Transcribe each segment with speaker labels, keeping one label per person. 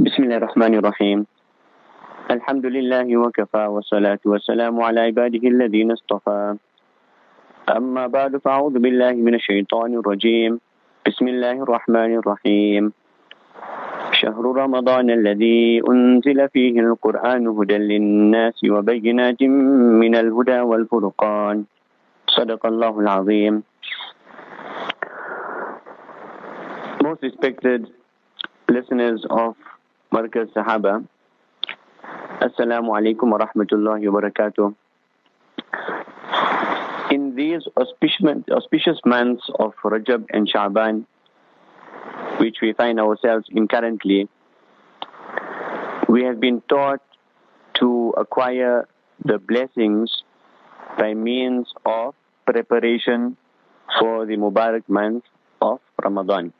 Speaker 1: بسم الله الرحمن الرحيم. الحمد لله وكفى والصلاة والسلام على عباده الذين اصطفى. أما بعد فأعوذ بالله من الشيطان الرجيم. بسم الله الرحمن الرحيم. شهر رمضان الذي أنزل فيه القرآن هدى للناس وبينات من الهدى والفرقان. صدق الله العظيم. Most respected listeners of Sahaba. In these auspicious months of Rajab and Sha'ban, which we find ourselves in currently, we have been taught to acquire the blessings by means of preparation for the Mubarak month of Ramadan.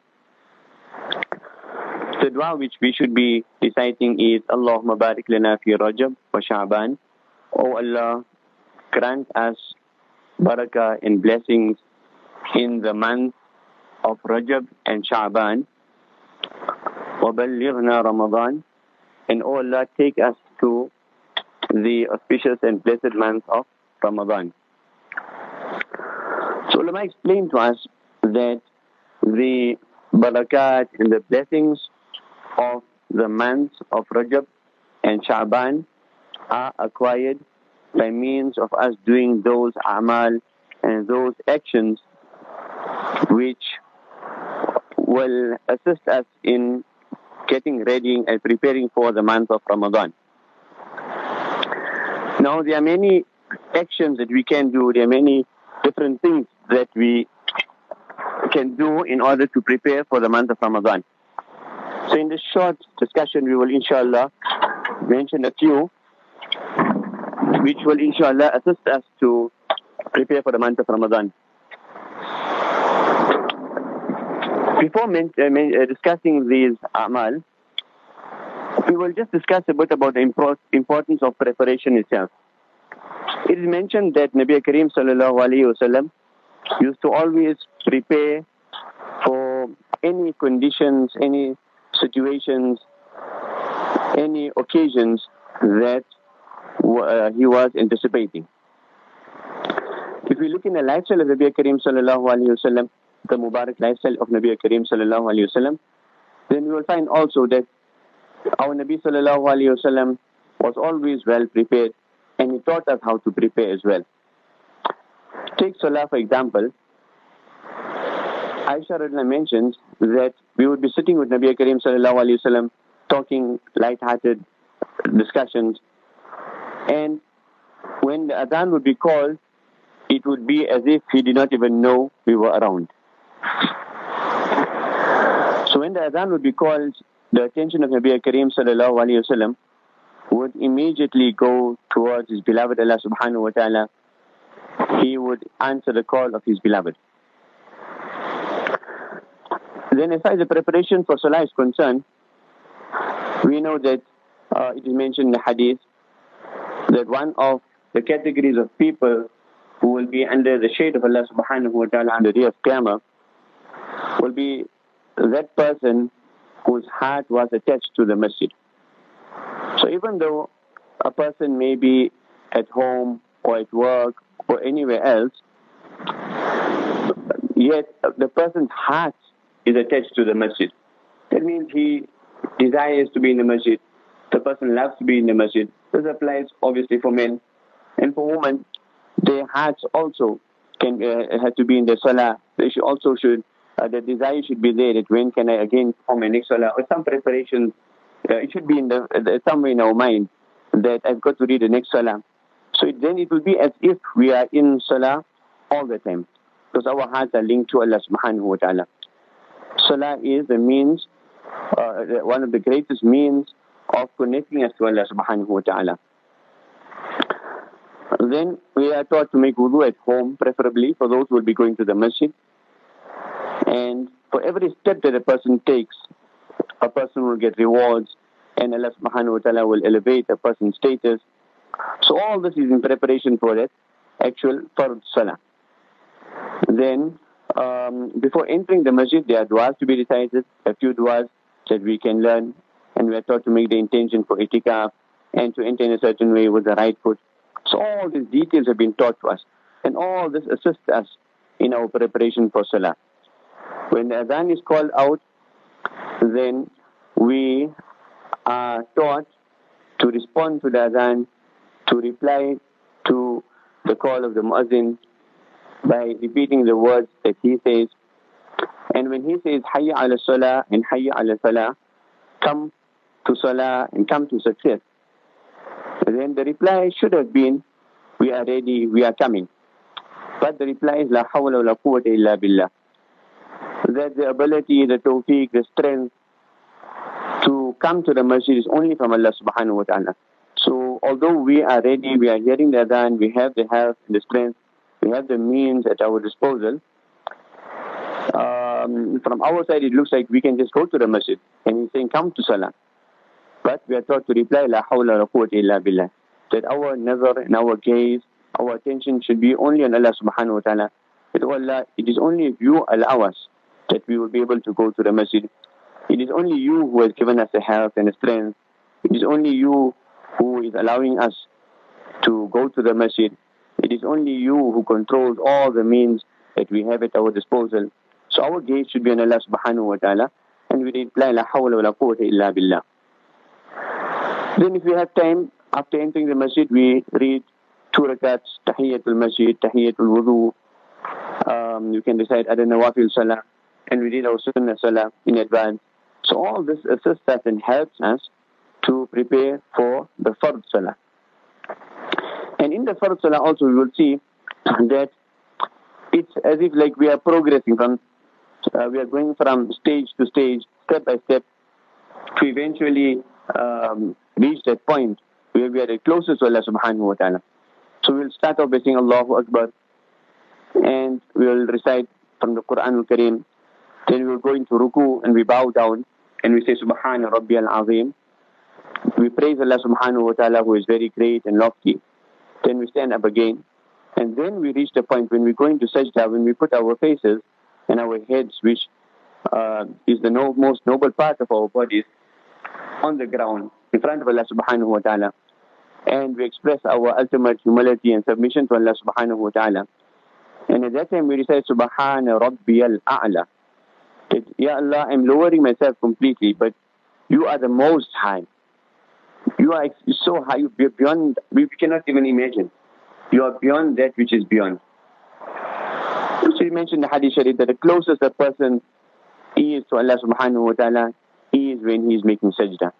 Speaker 1: The dua which we should be reciting is Allahumma barik lana fi Rajab wa Sha'ban. O Allah, grant us barakah and blessings in the month of Rajab and Sha'ban. وَبَلِّغْنَا Ramadan. And O Allah, take us to the auspicious and blessed month of Ramadan. So ulama explained to us that the barakat and the blessings of the months of Rajab and Sha'ban are acquired by means of us doing those amal and those actions which will assist us in getting ready and preparing for the month of Ramadan. Now there are many actions that we can do, there are many different things that we can do in order to prepare for the month of Ramadan. So in this short discussion, we will inshallah mention a few which will inshallah assist us to prepare for the month of Ramadan. Before men- uh, men- uh, discussing these amal, we will just discuss a bit about the import- importance of preparation itself. It is mentioned that Nabi Kareem sallallahu alayhi wasallam used to always prepare for any conditions, any situations, any occasions that uh, he was anticipating. If we look in the lifestyle of Nabi Kareem sallallahu alayhi wasallam, the Mubarak lifestyle of Nabi Kareem sallallahu alayhi wasallam, then we will find also that our Nabi sallallahu alayhi wasallam was always well prepared and he taught us how to prepare as well. Take Salah for example. Aisha mentions that we would be sitting with Nabi Kareem sallallahu alayhi wasallam talking light-hearted discussions and when the adhan would be called, it would be as if he did not even know we were around. So when the adhan would be called, the attention of Nabi Kareem sallallahu alayhi wasallam would immediately go towards his beloved Allah subhanahu wa ta'ala. He would answer the call of his beloved. Then as far as the preparation for Salah is concerned, we know that uh, it is mentioned in the hadith that one of the categories of people who will be under the shade of Allah subhanahu wa ta'ala on the day of Qiyamah will be that person whose heart was attached to the masjid. So even though a person may be at home or at work or anywhere else, yet the person's heart is attached to the masjid. That means he desires to be in the masjid. The person loves to be in the masjid. This applies obviously for men. And for women, their hearts also can uh, have to be in the salah. They should also should, uh, the desire should be there that when can I again perform my next salah or some preparation. Uh, it should be in the, the somewhere in our mind that I've got to read the next salah. So then it will be as if we are in salah all the time because our hearts are linked to Allah subhanahu wa ta'ala. Salah is the means, uh, one of the greatest means of connecting us to Allah subhanahu wa ta'ala. Then we are taught to make wudu at home, preferably for those who will be going to the masjid. And for every step that a person takes, a person will get rewards and Allah subhanahu wa ta'ala will elevate a person's status. So all this is in preparation for that actual fard salah. Then um, before entering the masjid, there are du'as to be recited, a few du'as that we can learn and we are taught to make the intention for itikaf and to enter in a certain way with the right foot. So all these details have been taught to us. And all this assists us in our preparation for Salah. When the Adhan is called out, then we are taught to respond to the Adhan, to reply to the call of the Muazzin by repeating the words that he says. And when he says Hayya ala Salah and Hayya ala Falah, come to Salah and come to success, then the reply should have been, we are ready, we are coming. But the reply is La hawla wa la quwwata illa billah. That the ability, the tawfiq, the strength to come to the masjid is only from Allah subhanahu wa ta'ala. So although we are ready, we are hearing the adhan, we have the health and the strength, we have the means at our disposal, um, from our side it looks like we can just go to the masjid and he's saying come to salah. But we are taught to reply La hawla wa quwwata illa billah. That our nazar and our gaze our attention should be only on Allah subhanahu wa ta'ala. That Allah, it is only if you allow us that we will be able to go to the masjid. It is only you who has given us the health and the strength. It is only you who is allowing us to go to the masjid. It is only you who controls all the means that we have at our disposal. So our gaze should be on Allah subhanahu wa ta'ala and we reply la hawla wa la quwwata illa billah. Then if we have time, after entering the masjid, we read two rakats, tahiyatul masjid, tahiyatul wudu. Um, you can recite other nawafil salah, and we read our sunnah salah in advance. So all this assists us and helps us to prepare for the fard salah. In the fard salah also we will see that it's as if like we are progressing from, uh, we are going from stage to stage, step by step, to eventually um, reach that point where we are the closest to Allah subhanahu wa ta'ala. So we'll start off by saying Allahu Akbar and we'll recite from the Quran al-Kareem. Then we'll go into ruku and we bow down and we say Subhana Rabbi al-Azim. We praise Allah subhanahu wa ta'ala who is very great and lofty. Then we stand up again. And then we reach the point when we go into sajda, when we put our faces and our heads, which uh, is the no, most noble part of our bodies, on the ground in front of Allah subhanahu wa ta'ala and we express our ultimate humility and submission to Allah subhanahu wa ta'ala. And at that time we recite Subhana Rabbiyal A'la. Ya Allah, I'm lowering myself completely, but you are the most high. You are so high, you beyond, we cannot even imagine. You are beyond that which is beyond. So you mentioned the hadith sharif that the closest a person is to Allah subhanahu wa ta'ala is when he is making sajda.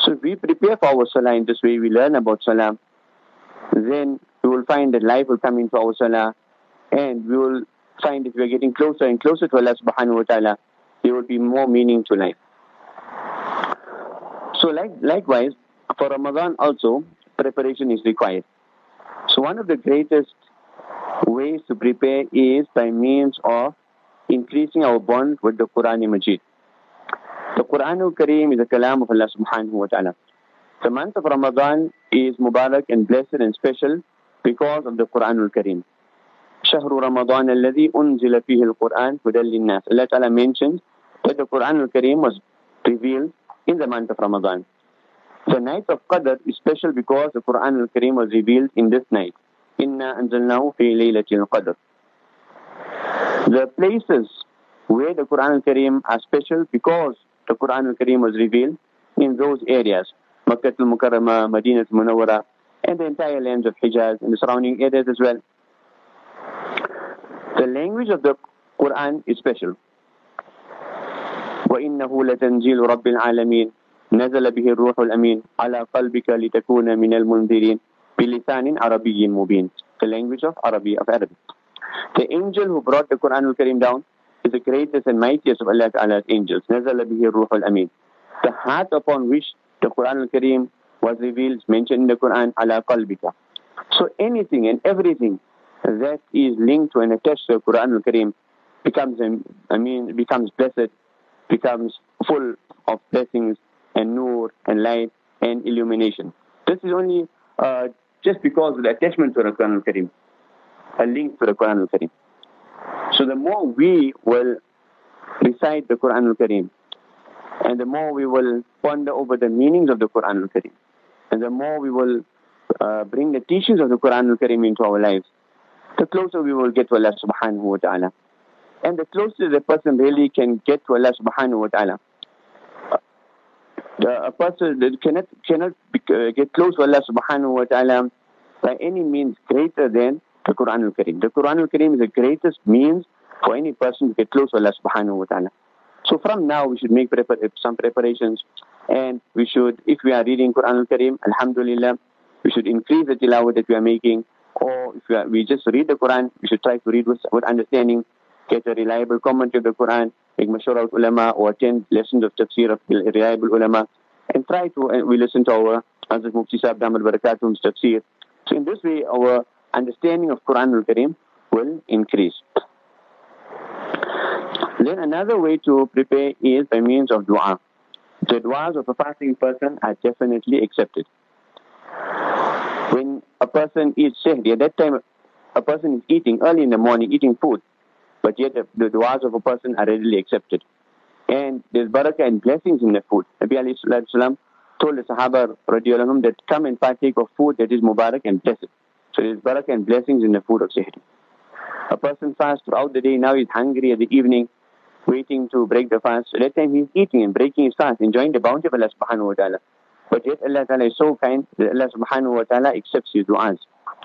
Speaker 1: So if we prepare for our salah in this way, we learn about salah, then we will find that life will come into our salah and we will find if we are getting closer and closer to Allah subhanahu wa ta'ala, there will be more meaning to life. So like, likewise, for Ramadan also, preparation is required. So one of the greatest ways to prepare is by means of increasing our bond with the Quran Majid. The Quran al-Kareem is a kalam of Allah subhanahu wa ta'ala. The month of Ramadan is Mubarak and blessed and special because of the Quran al-Kareem. شهر رمضان الذي أنزل فيه القرآن هدى للناس. Allah Ta'ala mentioned that the Quran al-Kareem was revealed in the month of Ramadan. The night of Qadr is special because the Quran al-Kareem was revealed in this night. إِنَّا أَنزَلْنَاهُ فِي لَيْلَةِ الْقَدْرِ The places where the Quran al-Kareem are special because the Quran al-Kareem was revealed in those areas, Makkah al-Mukarramah, Madinah al-Munawwara, and the entire lands of Hijaz and the surrounding areas as well. The language of the Quran is special. وإنه لتنزيل رب العالمين نزل به الروح الأمين على قلبك لتكون من المنذرين بلسان عربي مبين the language of Arabic of Arabic the angel who brought the Quran al-Karim down is the greatest and mightiest of Allah Ta'ala's angels. نزل به الروح الأمين. The heart upon which the Quran al-Kareem was revealed, mentioned in the Quran, ala qalbika. So anything and everything that is linked to and attached to the Quran al-Kareem becomes, I mean, becomes blessed, becomes full of blessings and nur and light and illumination. This is only uh, just because of the attachment to the Quran al-Kareem, a link to the Quran al-Kareem. So the more we will recite the Quran al-Kareem, And the more we will ponder over the meanings of the Quran al-Karim. And the more we will uh, bring the teachings of the Quran al-Karim into our lives, the closer we will get to Allah subhanahu wa ta'ala. And the closer the person really can get to Allah subhanahu wa ta'ala. The, a person cannot, cannot uh, get close to Allah subhanahu wa ta'ala by any means greater than the Quran al-Karim. The Quran al-Karim is the greatest means for any person to get close to Allah subhanahu wa ta'ala. So from now we should make prepar some preparations and we should, if we are reading Quran al-Karim, alhamdulillah, we should increase the tilawah that we are making or if we, are, we just read the Quran, we should try to read with, with understanding, get a reliable commentary of the Quran, make mashura of ulama or attend lessons of tafsir of reliable ulama and try to, uh, we listen to our Hazrat Mufti Sahib Damal Barakatum's tafsir. So in this way, our understanding of Quran al-Karim will increase. Then another way to prepare is by means of dua. The duas of a fasting person are definitely accepted. When a person eats shahri, at that time a person is eating early in the morning, eating food, but yet the, the duas of a person are readily accepted. And there's barakah and blessings in the food. Nabi alayhi salam told the Sahaba radiallahu that come and partake of food that is mubarak and blessed. So there's barakah and blessings in the food of shahri. A person fasts throughout the day, now he's hungry at the evening, waiting to break the fast. So that time he's eating and breaking his fast, enjoying the bounty of Allah subhanahu wa ta'ala. But yet Allah ta'ala is so kind that Allah subhanahu wa ta'ala accepts his du'as.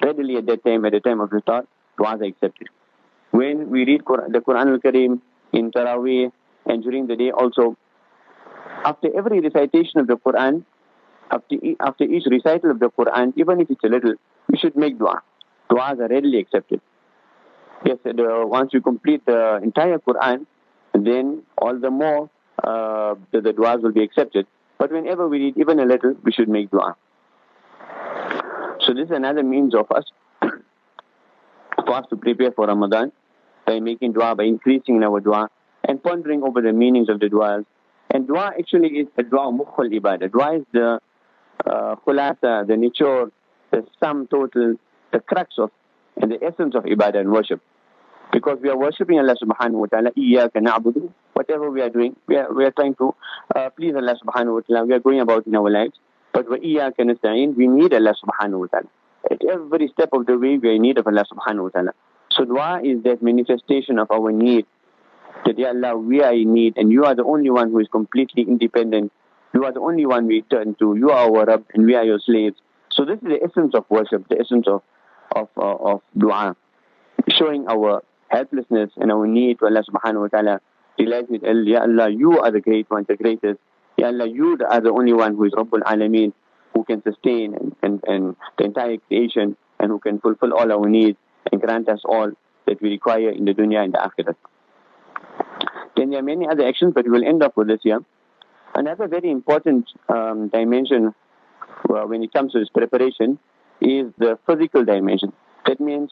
Speaker 1: Readily at that time, at the time of the start, du'as are accepted. When we read the Quran al-Kareem in Taraweeh and during the day also, after every recitation of the Quran, after, after each recital of the Quran, even if it's a little, we should make dua. Du'as are readily accepted. Yes, once you complete the entire Quran, then all the more uh, the, the du'as will be accepted. But whenever we read even a little, we should make dua. So this is another means of us, for us to prepare for Ramadan by making dua, by increasing our dua, and pondering over the meanings of the duas. And dua actually is a dua mukhul ibadah. Dua is the uh, the nature, the sum total, the crux of, and the essence of ibadah and worship. Because we are worshipping Allah subhanahu wa ta'ala, iyyaka na'budu, whatever we are doing, we are, we are trying to uh, please Allah subhanahu wa ta'ala, we are going about in our lives. But wa iyyaka nasta'in, we need Allah subhanahu wa ta'ala. At every step of the way, we are in need of Allah subhanahu wa ta'ala. So dua is that manifestation of our need. That, Ya Allah, we are in need and you are the only one who is completely independent. You are the only one we turn to. You are our Rabb and we are your slaves. So this is the essence of worship, the essence of, of, uh, of dua. Showing our helplessness and our need to Allah subhanahu wa ta'ala. That, Ya Allah, you are the great one, the greatest. Ya Allah, you are the only one who is Rabbul Alameen, who can sustain and, and, and the entire creation and who can fulfill all our needs and grant us all that we require in the dunya and the akhirah. Then there are many other actions, but we will end up with this here. Another very important um, dimension well, when it comes to this preparation is the physical dimension. That means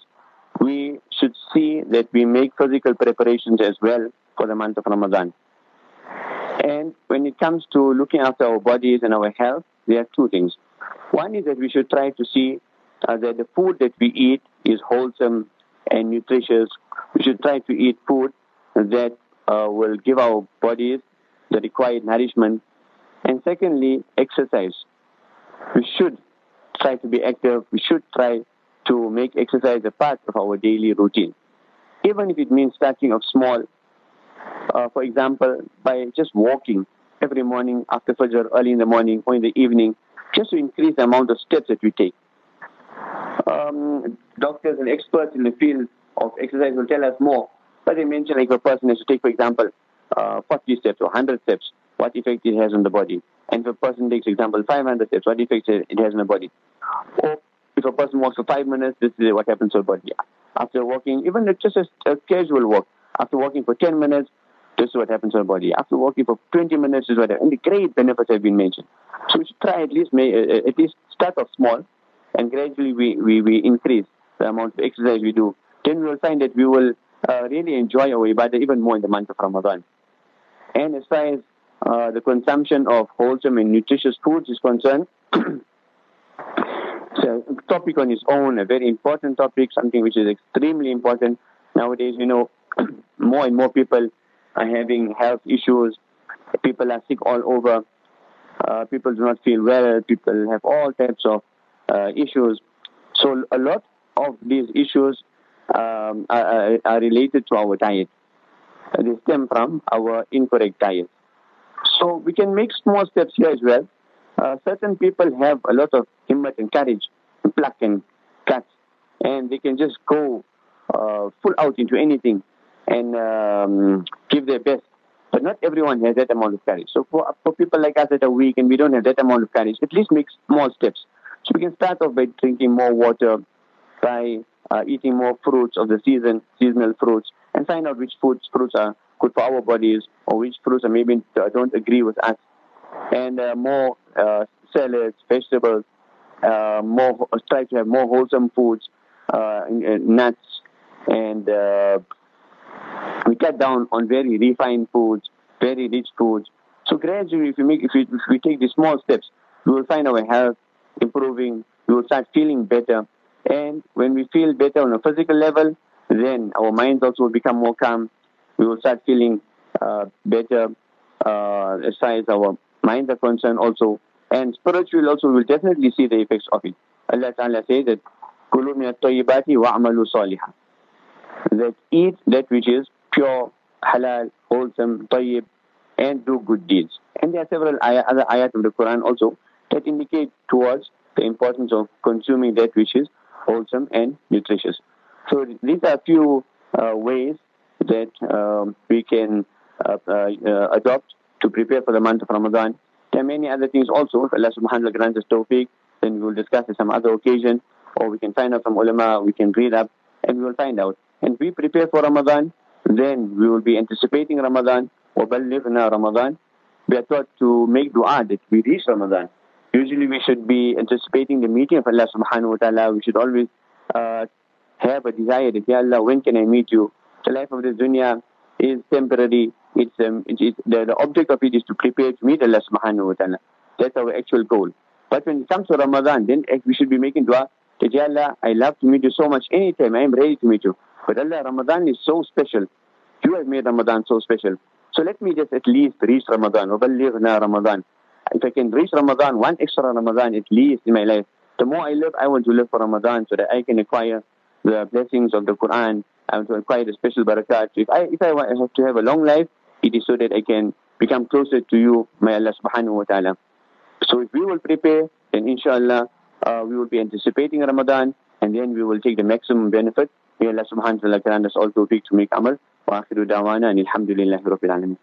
Speaker 1: we should see that we make physical preparations as well for the month of Ramadan. And when it comes to looking after our bodies and our health, there are two things. One is that we should try to see uh, that the food that we eat is wholesome and nutritious. We should try to eat food that uh, will give our bodies the required nourishment. And secondly, exercise. We should try to be active. We should try to make exercise a part of our daily routine. Even if it means starting off small, uh, for example, by just walking every morning after Fajr, early in the morning or in the evening, just to increase the amount of steps that we take. Um, doctors and experts in the field of exercise will tell us more, but they mention like a person has to take, for example, uh, 40 steps or 100 steps, what effect it has on the body. And if a person takes, for example, 500 steps, what effect it has on the body. Or if a person walks for five minutes, this is what happens to the body. After walking, even if just a, a casual walk, after walking for 10 minutes, this is what happens to the body. After walking for 20 minutes, this is what. And the great benefits have been mentioned. So we should try at least, may, uh, uh, at least start off small and gradually we, we, we increase the amount of exercise we do. Then we will find that we will uh, really enjoy our ibadah even more in the month of Ramadan. And as far as uh, the consumption of wholesome and nutritious foods is concerned, it's a topic on its own, a very important topic, something which is extremely important. Nowadays, you know, more and more people are having health issues People are sick all over. Uh, people do not feel well. People have all types of issues. So a lot of these issues um, are, are, related to our diet. They stem from our incorrect diet. So we can make small steps here as well. Uh, certain people have a lot of himmat and courage, and pluck and guts, and they can just go uh, full out into anything and um, give their best. But not everyone has that amount of courage. So for, for people like us that are weak and we don't have that amount of courage, at least make small steps. So we can start off by drinking more water, by uh, eating more fruits of the season, seasonal fruits, and find out which foods fruits are good for our bodies or which fruits are maybe uh, don't agree with us. And uh, more uh, salads, vegetables, uh, more try to have more wholesome foods, nuts, and we cut down on very refined foods, very rich foods. So gradually, if we make, if we, if we take these small steps, we will find our health improving. We will start feeling better, and when we feel better on a physical level, then our minds also will become more calm. We will start feeling uh, better uh, as far as our minds are concerned also. And spiritually also, we will definitely see the effects of it. Allah Ta'ala says that, كُلُوا مِنَ الطَّيِّبَاتِ وَعْمَلُوا صَالِحًا That eat that which is pure, halal, wholesome, tayyib, and do good deeds. And there are several ayat, other ayat of the Quran also that indicate towards the importance of consuming that which is wholesome and nutritious. So these are a few uh, ways that um, we can uh, uh, adopt to prepare for the month of Ramadan. There are many other things also. If Allah subhanahu wa ta'ala grants us tawfiq, then we will discuss at some other occasion, or we can find out from ulama, we can read up, and we will find out. And we prepare for Ramadan, then we will be anticipating Ramadan, وَبَلِّغْنَا Ramadan. We are taught to make dua that we reach Ramadan. Usually we should be anticipating the meeting of Allah subhanahu wa ta'ala. We should always uh, have a desire that, Ya Allah, when can I meet you? The life of this dunya is temporary. It's, um, it's, it's the, the object of it is to prepare to meet Allah subhanahu wa ta'ala. That's our actual goal. But when it comes to Ramadan, then we should be making dua that, Ya Allah, I love to meet you so much anytime. I am ready to meet you. But Allah, Ramadan is so special. You have made Ramadan so special. So let me just at least reach Ramadan. وَبَلِّغْنَا Ramadan. If I can reach Ramadan, one extra Ramadan at least in my life, the more I live, I want to live for Ramadan so that I can acquire the blessings of the Quran. I want to acquire the special barakat. If I, if I want have to have a long life, it is so that I can become closer to you, my Allah subhanahu wa ta'ala. So if we will prepare, then inshallah, uh, we will be anticipating Ramadan and then we will take the maximum benefit. May Allah subhanahu wa ta'ala grant us all to make amal. Wa akhiru dawana and alhamdulillahi rabbil alamin.